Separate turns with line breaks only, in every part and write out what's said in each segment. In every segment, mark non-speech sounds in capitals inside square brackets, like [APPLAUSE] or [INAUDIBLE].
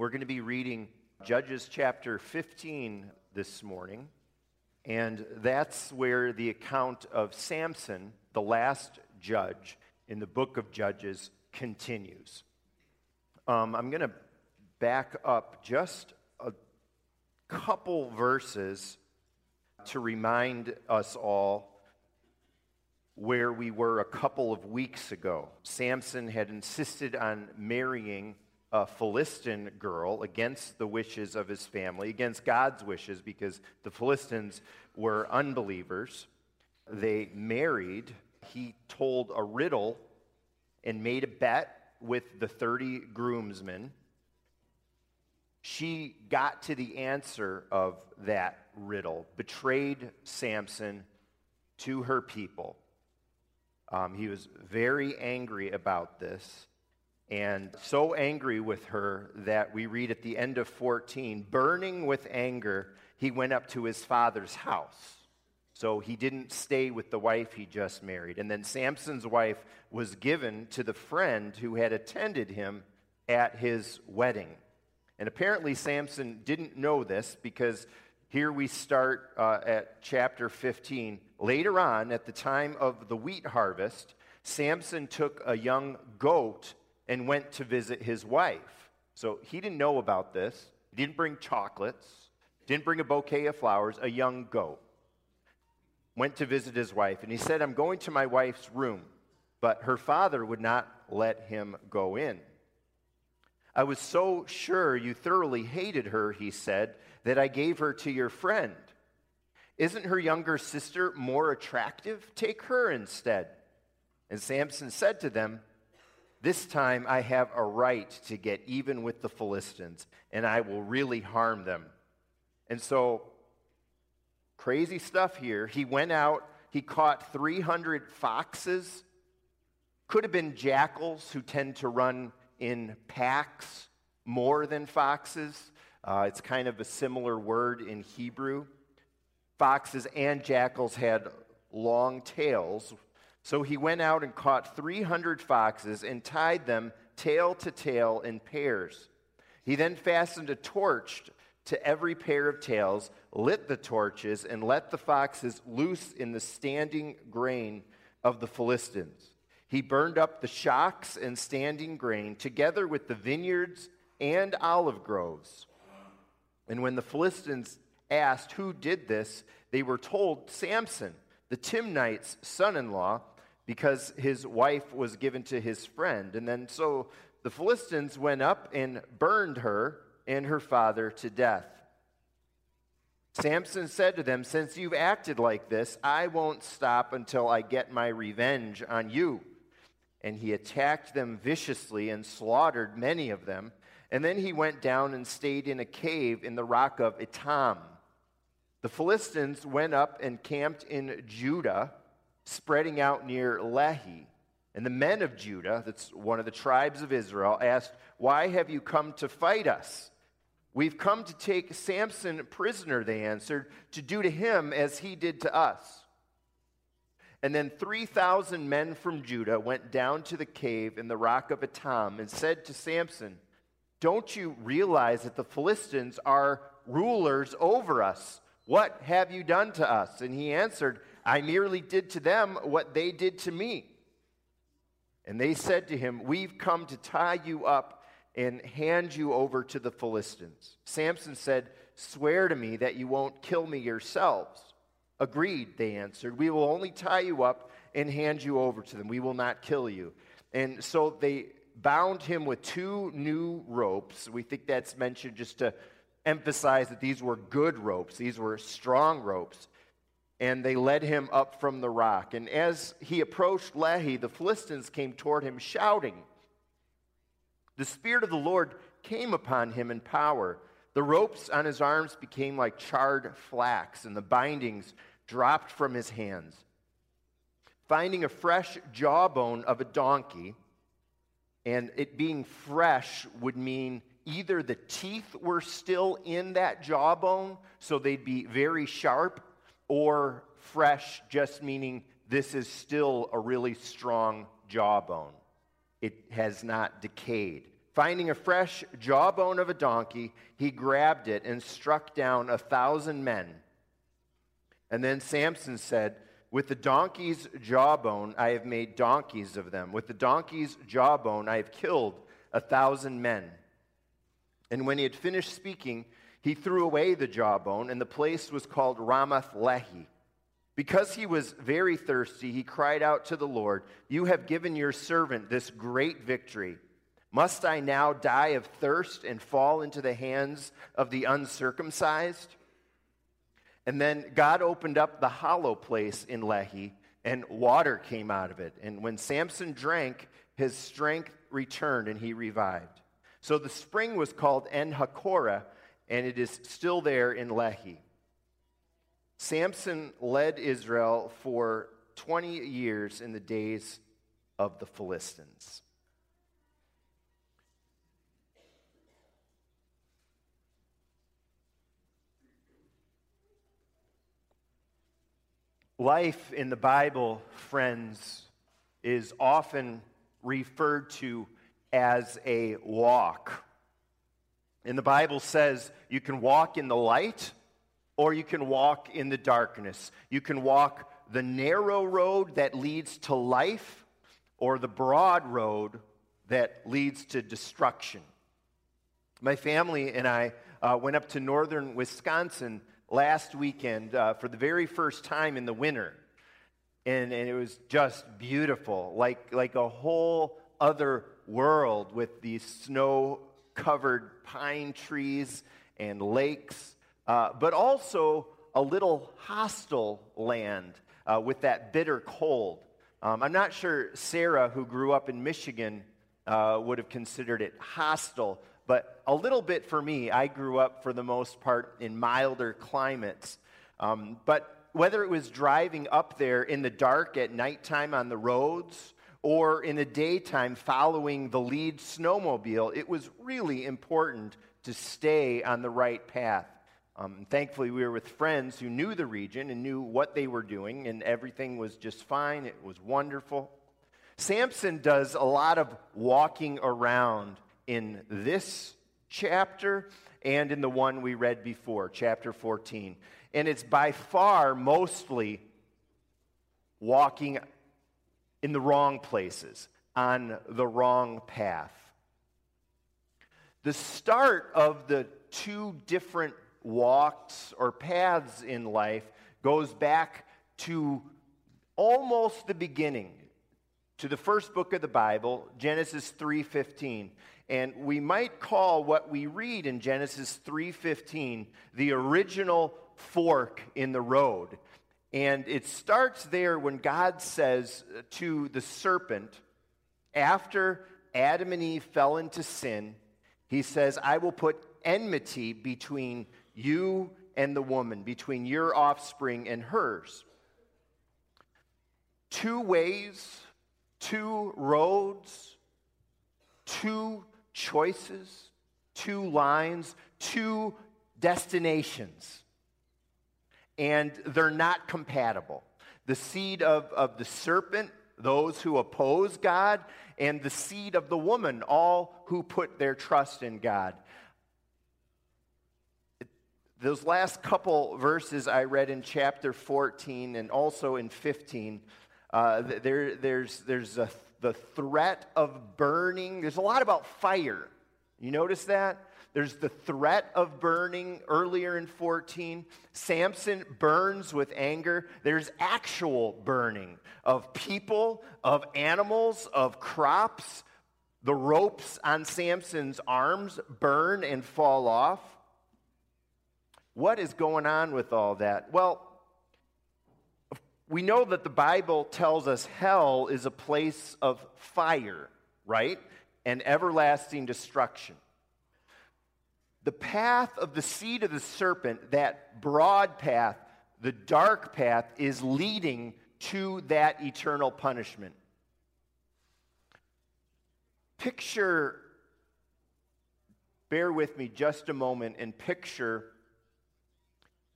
We're going to be reading Judges chapter 15 this morning, and that's where the account of Samson, the last judge in the book of Judges, continues. Um, I'm going to back up just a couple verses to remind us all where we were a couple of weeks ago. Samson had insisted on marrying a Philistine girl against the wishes of his family, against God's wishes, because the Philistines were unbelievers. They married. He told a riddle and made a bet with the 30 groomsmen. She got to the answer of that riddle, betrayed Samson to her people. Um, he was very angry about this, and so angry with her that we read at the end of 14 burning with anger, he went up to his father's house. So he didn't stay with the wife he just married. And then Samson's wife was given to the friend who had attended him at his wedding. And apparently, Samson didn't know this because here we start uh, at chapter 15. Later on, at the time of the wheat harvest, Samson took a young goat and went to visit his wife. So he didn't know about this. He didn't bring chocolates, didn't bring a bouquet of flowers, a young goat. Went to visit his wife, and he said, I'm going to my wife's room. But her father would not let him go in. I was so sure you thoroughly hated her, he said, that I gave her to your friend. Isn't her younger sister more attractive? Take her instead. And Samson said to them, This time I have a right to get even with the Philistines, and I will really harm them. And so, crazy stuff here. He went out, he caught 300 foxes, could have been jackals who tend to run in packs more than foxes. Uh, it's kind of a similar word in Hebrew. Foxes and jackals had long tails. So he went out and caught 300 foxes and tied them tail to tail in pairs. He then fastened a torch to every pair of tails, lit the torches, and let the foxes loose in the standing grain of the Philistines. He burned up the shocks and standing grain together with the vineyards and olive groves. And when the Philistines asked who did this, they were told Samson, the Timnite's son in law, because his wife was given to his friend. And then so the Philistines went up and burned her and her father to death. Samson said to them, Since you've acted like this, I won't stop until I get my revenge on you. And he attacked them viciously and slaughtered many of them. And then he went down and stayed in a cave in the rock of Etam. The Philistines went up and camped in Judah, spreading out near Lehi. And the men of Judah, that's one of the tribes of Israel, asked, Why have you come to fight us? We've come to take Samson prisoner, they answered, to do to him as he did to us. And then 3,000 men from Judah went down to the cave in the rock of Etam and said to Samson, don't you realize that the Philistines are rulers over us? What have you done to us? And he answered, I merely did to them what they did to me. And they said to him, We've come to tie you up and hand you over to the Philistines. Samson said, Swear to me that you won't kill me yourselves. Agreed, they answered. We will only tie you up and hand you over to them. We will not kill you. And so they bound him with two new ropes. We think that's mentioned just to emphasize that these were good ropes, these were strong ropes. And they led him up from the rock. And as he approached Lehi, the Philistines came toward him shouting. The Spirit of the Lord came upon him in power. The ropes on his arms became like charred flax, and the bindings dropped from his hands. Finding a fresh jawbone of a donkey, and it being fresh would mean either the teeth were still in that jawbone, so they'd be very sharp, or fresh, just meaning this is still a really strong jawbone. It has not decayed. Finding a fresh jawbone of a donkey, he grabbed it and struck down a thousand men. And then Samson said, With the donkey's jawbone, I have made donkeys of them. With the donkey's jawbone, I have killed a thousand men. And when he had finished speaking, he threw away the jawbone, and the place was called Ramath Lehi. Because he was very thirsty, he cried out to the Lord, You have given your servant this great victory. Must I now die of thirst and fall into the hands of the uncircumcised? And then God opened up the hollow place in Lehi, and water came out of it. And when Samson drank, his strength returned and he revived. So the spring was called En Hakkore, and it is still there in Lehi. Samson led Israel for 20 years in the days of the Philistines. Life in the Bible, friends, is often referred to as a walk. And the Bible says you can walk in the light or you can walk in the darkness. You can walk the narrow road that leads to life or the broad road that leads to destruction. My family and I uh, went up to northern Wisconsin last weekend uh, for the very first time in the winter. And, and it was just beautiful, like, like a whole other world with these snow covered pine trees and lakes, uh, but also a little hostile land uh, with that bitter cold. Um, I'm not sure Sarah, who grew up in Michigan, uh, would have considered it hostile, but a little bit for me. I grew up, for the most part, in milder climates. Um, but whether it was driving up there in the dark at nighttime on the roads or in the daytime following the lead snowmobile, it was really important to stay on the right path. Um, thankfully, we were with friends who knew the region and knew what they were doing, and everything was just fine. It was wonderful. Samson does a lot of walking around in this chapter and in the one we read before, chapter 14. And it's by far mostly walking in the wrong places, on the wrong path. The start of the two different walks or paths in life goes back to almost the beginning to the first book of the Bible, Genesis 3:15. And we might call what we read in Genesis 3:15 the original fork in the road. And it starts there when God says uh, to the serpent, after Adam and Eve fell into sin, he says, I will put enmity between you and the woman, between your offspring and hers. Two ways, two roads, two choices, two lines, two destinations. And they're not compatible. The seed of, of the serpent, those who oppose God, and the seed of the woman, all who put their trust in God. Those last couple verses I read in chapter 14 and also in 15, uh, there, there's, there's a the threat of burning. There's a lot about fire. You notice that? There's the threat of burning earlier in 14. Samson burns with anger. There's actual burning of people, of animals, of crops. The ropes on Samson's arms burn and fall off. What is going on with all that? Well, we know that the Bible tells us hell is a place of fire, right? And everlasting destruction. The path of the seed of the serpent, that broad path, the dark path, is leading to that eternal punishment. Picture, bear with me just a moment, and picture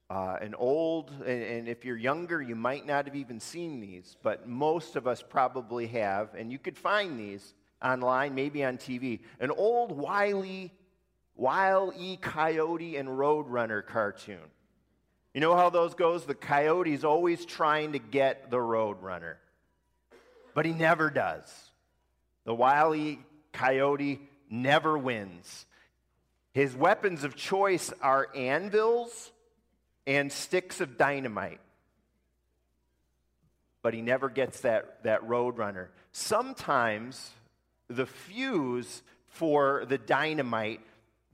uh, an old, and, and if you're younger, you might not have even seen these, but most of us probably have, and you could find these. online, maybe on TV, an old Wiley, Wile E. Coyote and Roadrunner cartoon. You know how those goes? The coyote's always trying to get the Roadrunner, but he never does. The Wile Coyote never wins. His weapons of choice are anvils and sticks of dynamite. But he never gets that, that roadrunner. Sometimes the fuse for the dynamite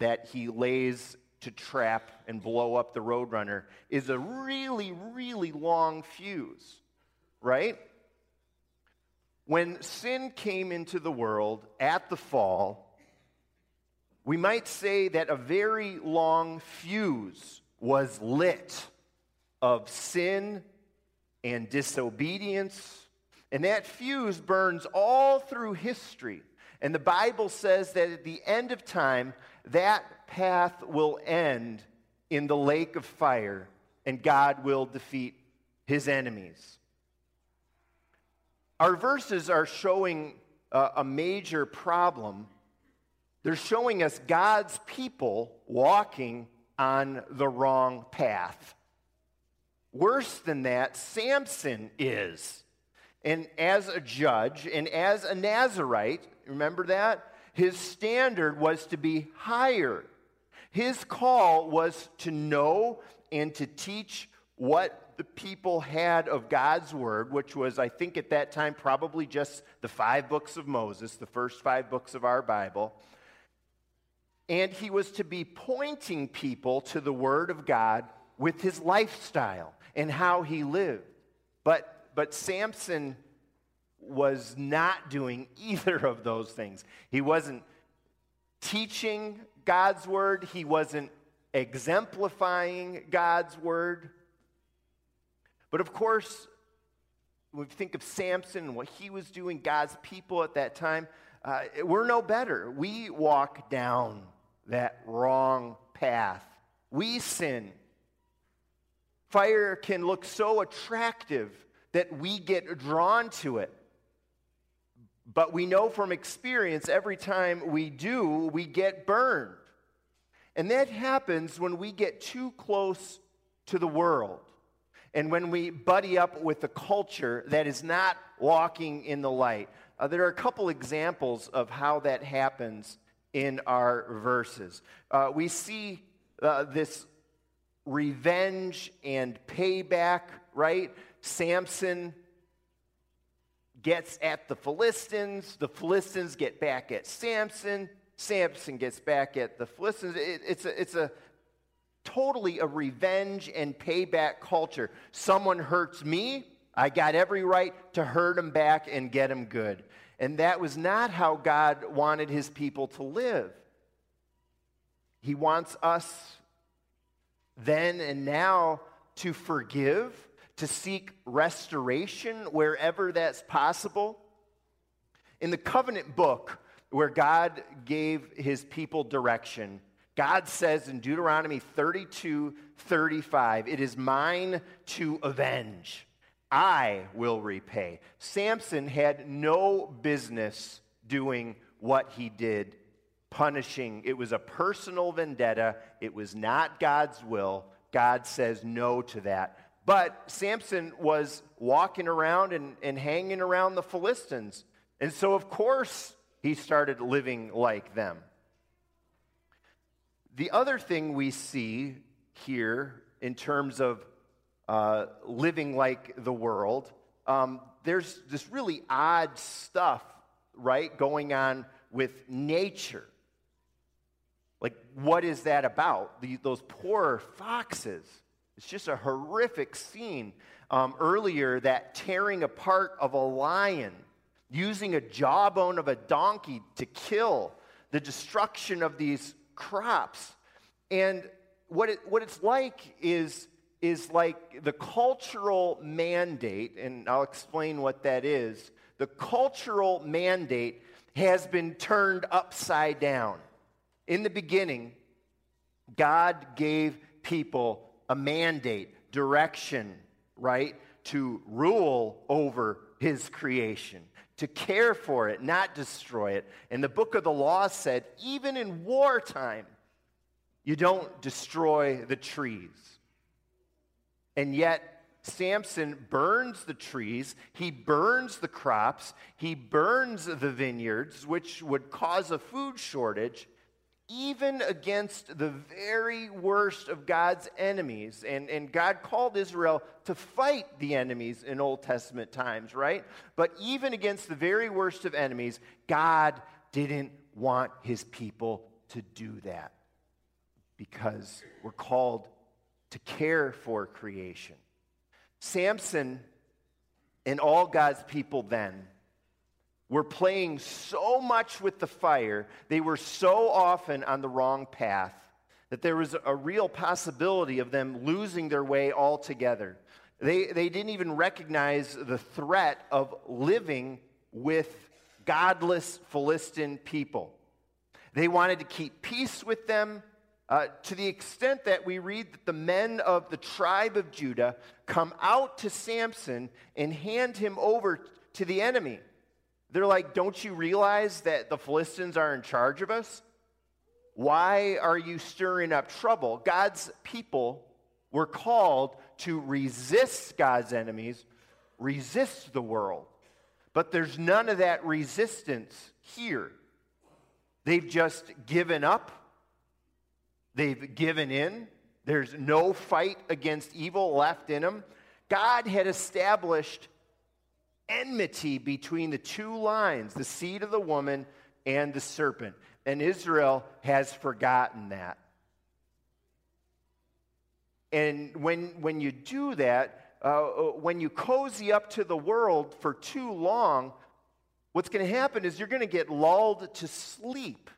that he lays to trap and blow up the roadrunner is a really, really long fuse, right? When sin came into the world at the fall, we might say that a very long fuse was lit of sin and disobedience. And that fuse burns all through history. And the Bible says that at the end of time, that path will end in the lake of fire, and God will defeat his enemies. Our verses are showing a major problem they're showing us God's people walking on the wrong path. Worse than that, Samson is. And as a judge and as a Nazarite, remember that? His standard was to be higher. His call was to know and to teach what the people had of God's word, which was, I think at that time, probably just the five books of Moses, the first five books of our Bible and he was to be pointing people to the Word of God with his lifestyle and how he lived. But, but Samson was not doing [LAUGHS] either of those things. He wasn't teaching God's Word, he wasn't exemplifying God's Word. But of course, when we think of Samson and what he was doing, God's people at that time, uh, we're no better. We walk down that wrong path. We sin. Fire can look so attractive that we get drawn to it. But we know from experience every time we do, we get burned. And that happens when we get too close to the world and when we buddy up with the culture that is not walking in the light. Uh, there are a couple examples of how that happens in our verses. Uh, we see uh, this revenge and payback, right? Samson gets at the Philistines, the Philistines get back at Samson, Samson gets back at the Philistines. It, it's, a, it's a totally a revenge and payback culture. Someone hurts me, I got every right to hurt him back and get him good. And that was not how God wanted his people to live. He wants us then and now to forgive, to seek restoration wherever that's possible. In the covenant book, where God gave his people direction, God says in Deuteronomy 32 35, It is mine to avenge. I will repay. Samson had no business doing what he did, punishing. It was a personal vendetta, it was not God's will. God says no to that. But Samson was walking around and, and hanging around the Philistines. And so, of course, he started living like them. The other thing we see here in terms of uh, living like the world. Um, there's this really odd stuff, right, going on with nature. Like, what is that about? The, those poor foxes. It's just a horrific scene. Um, earlier, that tearing apart of a lion, using a jawbone of a donkey to kill, the destruction of these crops. And what, it, what it's like is is like the cultural mandate, and I'll explain what that is. The cultural mandate has been turned upside down. In the beginning, God gave people a mandate, direction, right, to rule over his creation, to care for it, not destroy it. And the book of the law said, even in wartime, you don't destroy the trees. And yet, Samson burns the trees, he burns the crops, he burns the vineyards, which would cause a food shortage, even against the very worst of God's enemies. And, and God called Israel to fight the enemies in Old Testament times, right? But even against the very worst of enemies, God didn't want his people to do that because we're called to care for creation. Samson and all God's people then were playing so much with the fire, they were so often on the wrong path that there was a real possibility of them losing their way altogether. They, they didn't even recognize the threat of living with godless Philistine people. They wanted to keep peace with them, uh, to the extent that we read that the men of the tribe of Judah come out to Samson and hand him over to the enemy. They're like, Don't you realize that the Philistines are in charge of us? Why are you stirring up trouble? God's people were called to resist God's enemies, resist the world. But there's none of that resistance here. They've just given up They've given in. There's no fight against evil left in them. God had established enmity between the two lines, the seed of the woman and the serpent. And Israel has forgotten that. And when, when you do that, uh, uh when you cozy up to the world for too long, what's going to happen is you're going to get lulled to sleep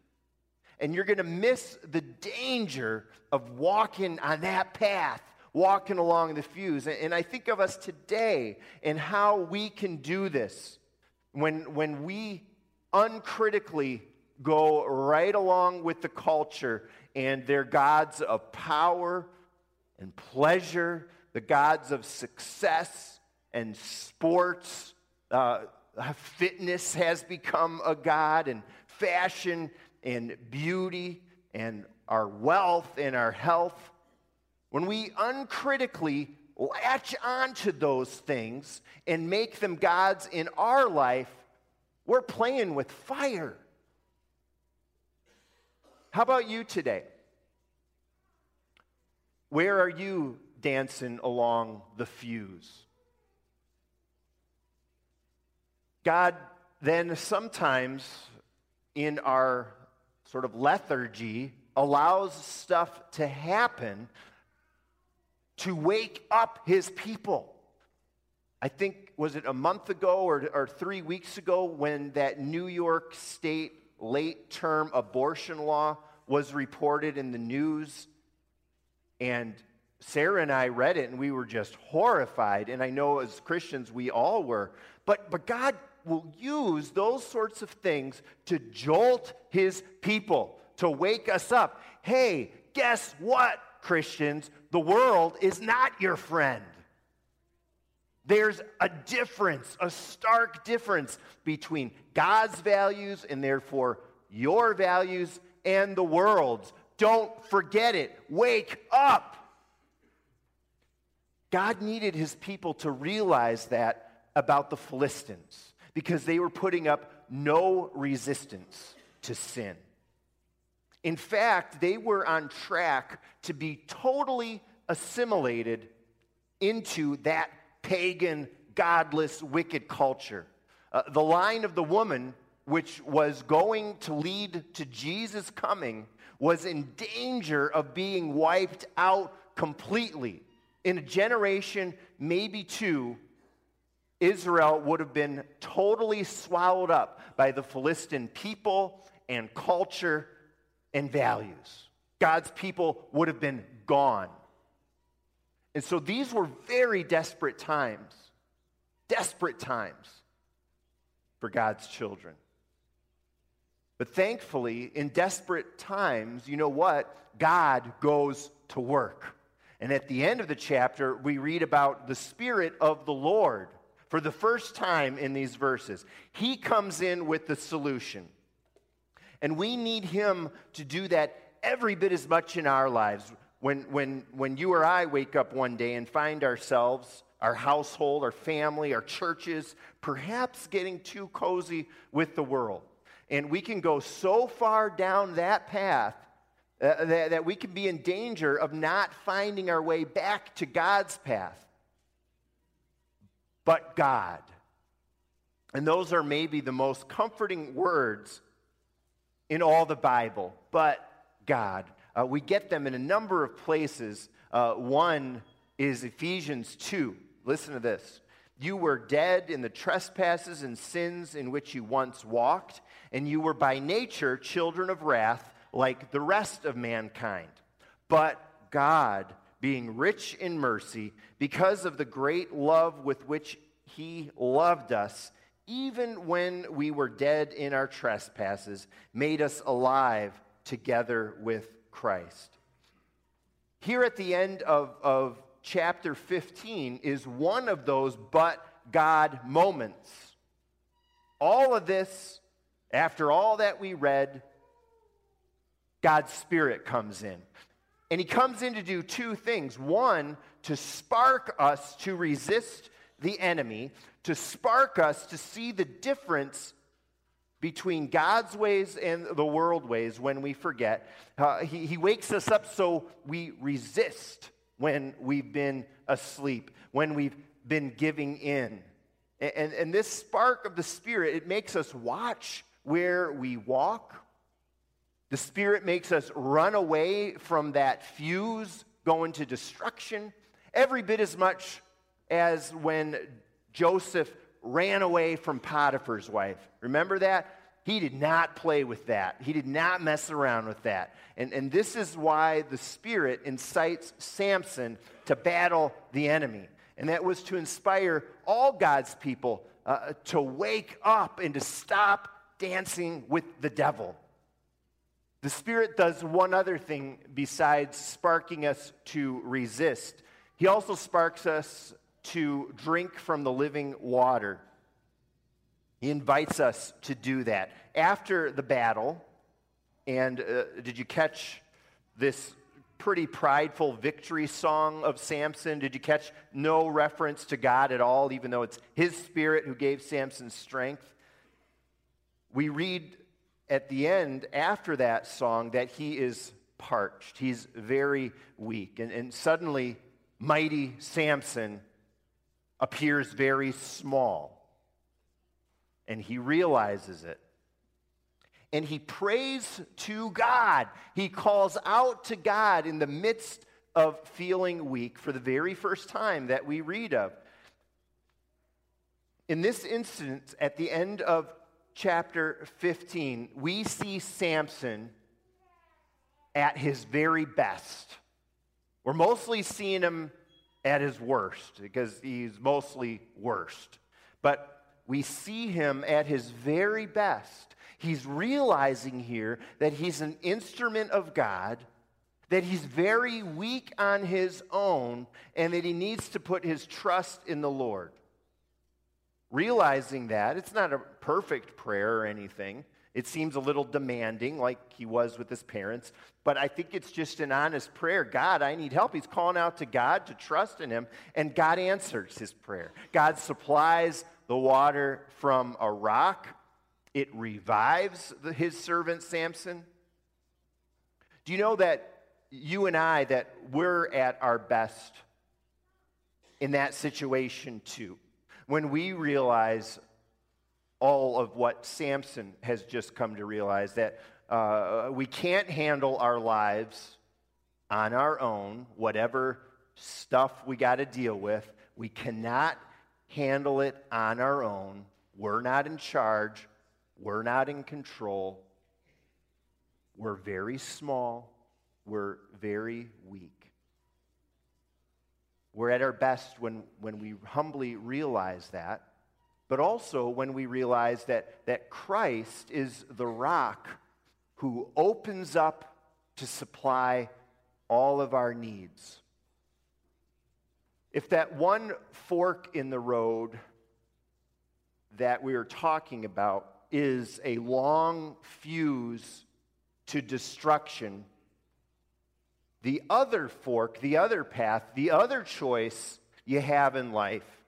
and you're going to miss the danger of walking on that path, walking along the fuse. And I think of us today and how we can do this when, when we uncritically go right along with the culture and their gods of power and pleasure, the gods of success and sports. Uh, fitness has become a god, and fashion and beauty and our wealth and our health, when we uncritically latch onto those things and make them gods in our life, we're playing with fire. How about you today? Where are you dancing along the fuse? God then sometimes in our sort of lethargy allows stuff to happen to wake up his people. I think, was it a month ago or, or three weeks ago when that New York State late term abortion law was reported in the news? And Sarah and I read it and we were just horrified. And I know as Christians we all were. But, but God will use those sorts of things to jolt his people, to wake us up. Hey, guess what, Christians? The world is not your friend. There's a difference, a stark difference between God's values and therefore your values and the world's. Don't forget it. Wake up. God needed his people to realize that about the Philistines because they were putting up no resistance to sin. In fact, they were on track to be totally assimilated into that pagan, godless, wicked culture. Uh, the line of the woman, which was going to lead to Jesus coming, was in danger of being wiped out completely. In a generation, maybe two, Israel would have been totally swallowed up by the Philistine people and culture and values. God's people would have been gone. And so these were very desperate times, desperate times for God's children. But thankfully, in desperate times, you know what? God goes to work. And at the end of the chapter, we read about the Spirit of the Lord for the first time in these verses. He comes in with the solution. And we need him to do that every bit as much in our lives. When, when, when you or I wake up one day and find ourselves, our household, our family, our churches, perhaps getting too cozy with the world. And we can go so far down that path uh, that, that we can be in danger of not finding our way back to God's path. But God. And those are maybe the most comforting words in all the Bible. But God. Uh, we get them in a number of places. Uh, one is Ephesians 2. Listen to this. You were dead in the trespasses and sins in which you once walked, and you were by nature children of wrath like the rest of mankind. But God, being rich in mercy, because of the great love with which He loved us, even when we were dead in our trespasses, made us alive together with Christ. Here at the end of, of chapter 15 is one of those but God moments. All of this, after all that we read, God's Spirit comes in. And He comes in to do two things. One, to spark us to resist the enemy, to spark us to see the difference between God's ways and the world ways when we forget. Uh, he, he wakes us up so we resist when we've been asleep, when we've been giving in. And, and, and this spark of the Spirit, it makes us watch where we walk. The Spirit makes us run away from that fuse going to destruction every bit as much as when Joseph ran away from Potiphar's wife. Remember that? He did not play with that. He did not mess around with that. And, and this is why the Spirit incites Samson to battle the enemy. And that was to inspire all God's people uh, to wake up and to stop dancing with the devil. The Spirit does one other thing besides sparking us to resist. He also sparks us to drink from the living water. He invites us to do that. After the battle, and uh, did you catch this pretty prideful victory song of Samson? Did you catch no reference to God at all, even though it's his spirit who gave Samson strength? We read at the end, after that song, that he is parched. He's very weak. And, and suddenly, mighty Samson appears very small and he realizes it. And he prays to God. He calls out to God in the midst of feeling weak for the very first time that we read of. In this instance, at the end of chapter 15, we see Samson at his very best. We're mostly seeing him at his worst because he's mostly worst. But we see him at his very best. He's realizing here that he's an instrument of God, that he's very weak on his own, and that he needs to put his trust in the Lord. Realizing that, it's not a perfect prayer or anything. It seems a little demanding, like he was with his parents, but I think it's just an honest prayer. God, I need help. He's calling out to God to trust in him, and God answers his prayer. God supplies the water from a rock, it revives the, his servant Samson. Do you know that you and I, that we're at our best in that situation too? When we realize all of what Samson has just come to realize that uh, we can't handle our lives on our own, whatever stuff we got to deal with. We cannot handle it on our own. We're not in charge. We're not in control. We're very small. We're very weak. We're at our best when, when we humbly realize that, but also when we realize that, that Christ is the rock who opens up to supply all of our needs. If that one fork in the road that we are talking about is a long fuse to destruction. The other fork, the other path, the other choice you have in life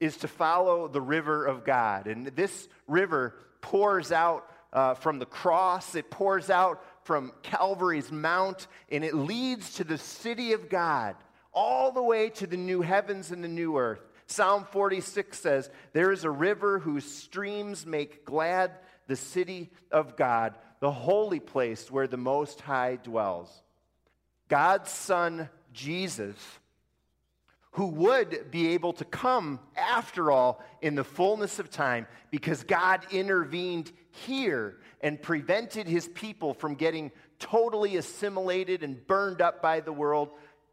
is to follow the river of God. And this river pours out uh, from the cross, it pours out from Calvary's Mount, and it leads to the city of God, all the way to the new heavens and the new earth. Psalm 46 says, There is a river whose streams make glad the city of God, the holy place where the Most High dwells. God's Son, Jesus, who would be able to come after all in the fullness of time because God intervened here and prevented his people from getting totally assimilated and burned up by the world.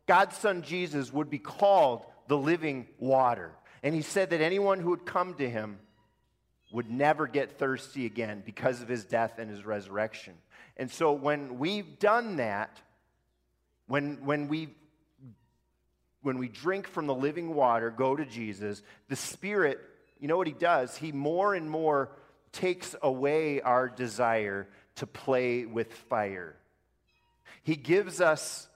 God's son Jesus would be called the living water. And he said that anyone who would come to him would never get thirsty again because of his death and his resurrection. And so when we've done that, when, when we when we drink from the living water, go to Jesus, the Spirit, you know what He does? He more and more takes away our desire to play with fire. He gives us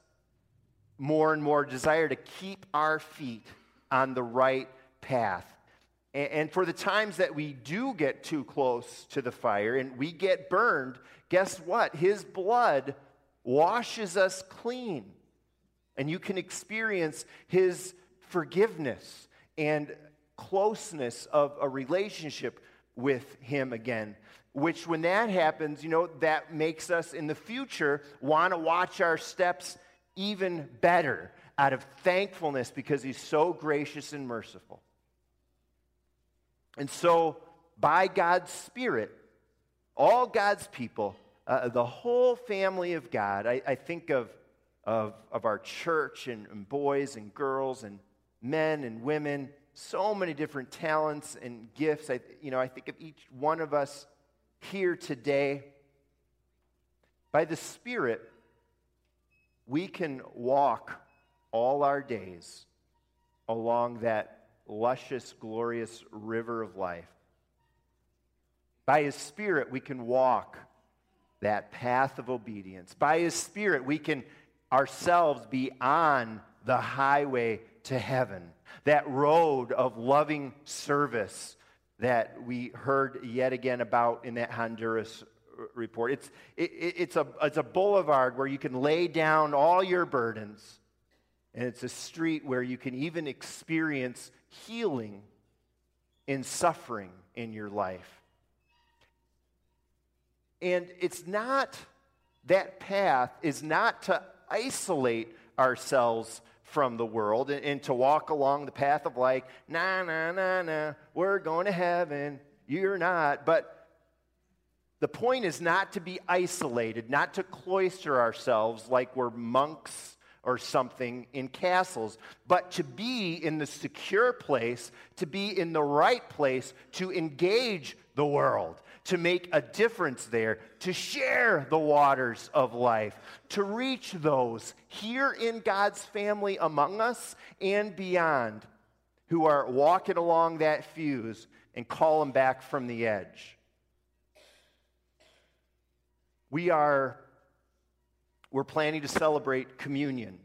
more and more desire to keep our feet on the right path. And for the times that we do get too close to the fire and we get burned, guess what? His blood washes us clean. And you can experience His forgiveness and closeness of a relationship with Him again. Which, when that happens, you know, that makes us in the future want to watch our steps even better out of thankfulness because He's so gracious and merciful. And so, by God's Spirit, all God's people, uh, the whole family of God, I, I think of, of, of our church and, and boys and girls and men and women, so many different talents and gifts. I, you know, I think of each one of us here today. By the Spirit, we can walk all our days along that luscious, glorious river of life. By His Spirit, we can walk that path of obedience. By His Spirit, we can ourselves be on the highway to heaven, that road of loving service that we heard yet again about in that Honduras report. It's, it, it's, a, it's a boulevard where you can lay down all your burdens, and it's a street where you can even experience healing in suffering in your life. And it's not, that path is not to isolate ourselves from the world and, and, to walk along the path of like, nah, nah, nah, nah, we're going to heaven. You're not. But the point is not to be isolated, not to cloister ourselves like we're monks or something in castles, but to be in the secure place, to be in the right place, to engage the world, to make a difference there, to share the waters of life, to reach those here in God's family among us and beyond who are walking along that fuse and call them back from the edge. We are we're planning to celebrate communion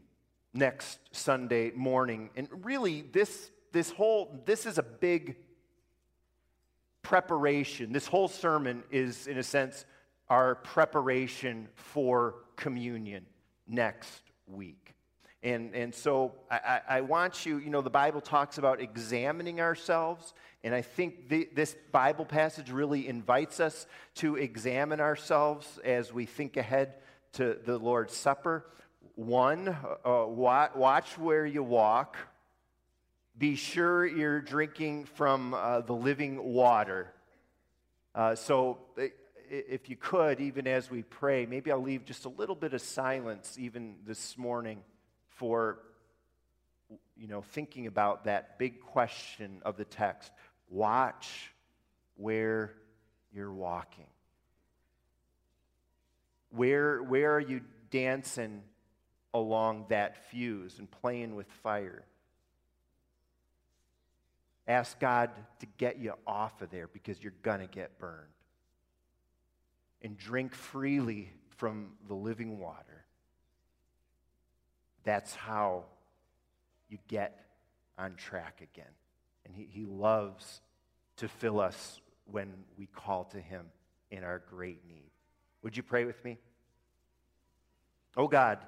next Sunday morning. And really, this, this whole, this is a big preparation. This whole sermon is, in a sense, our preparation for communion next week. And, and so I, I want you, you know, the Bible talks about examining ourselves, and I think the, this Bible passage really invites us to examine ourselves as we think ahead to the Lord's Supper. One, uh, watch where you walk. Be sure you're drinking from uh, the living water. Uh, so, if you could, even as we pray, maybe I'll leave just a little bit of silence even this morning for you know thinking about that big question of the text. Watch where you're walking. Where, where are you dancing along that fuse and playing with fire. Ask God to get you off of there because you're going to get burned. And drink freely from the living water. That's how you get on track again. And he, he loves to fill us when we call to him in our great need. Would you pray with me? Oh God,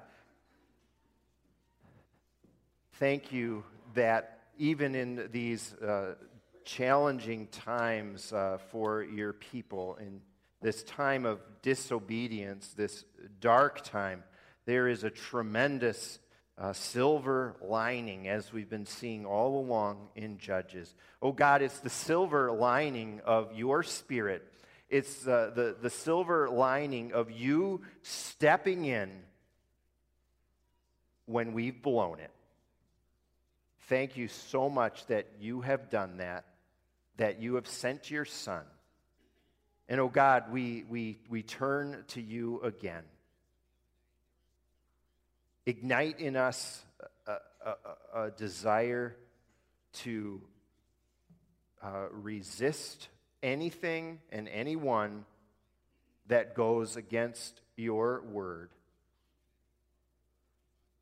thank you that even in these uh, challenging times uh, for your people, in this time of disobedience, this dark time, there is a tremendous uh, silver lining, as we've been seeing all along in Judges. Oh God, it's the silver lining of your spirit. It's uh, the, the silver lining of you stepping in when we've blown it. Thank you so much that you have done that, that you have sent your Son. And oh God, we, we, we turn to you again. Ignite in us a, a, a desire to uh, resist anything and anyone that goes against your word.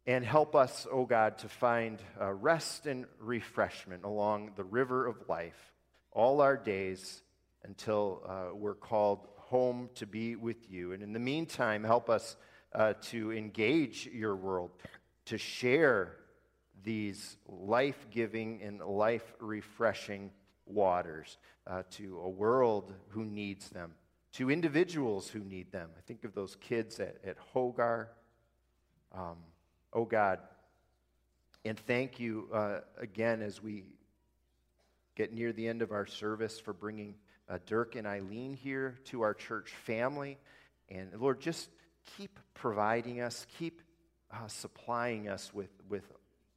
And help us, O oh God, to find uh, rest and refreshment along the river of life all our days until uh, we're called home to be with you. And in the meantime, help us uh, to engage your world, to share these life giving and life refreshing waters uh, to a world who needs them, to individuals who need them. I think of those kids at, at Hogar. Um, oh God, and thank you uh, again as we get near the end of our service for bringing uh, Dirk and Eileen here to our church family. And Lord, just keep providing us, keep uh, supplying us with, with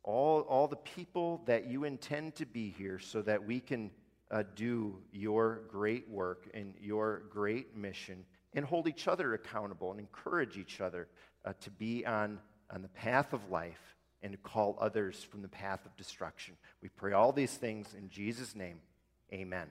all, all the people that you intend to be here so that we can uh, do your great work and your great mission and hold each other accountable and encourage each other uh, to be on, on the path of life and to call others from the path of destruction. We pray all these things in Jesus' name. Amen.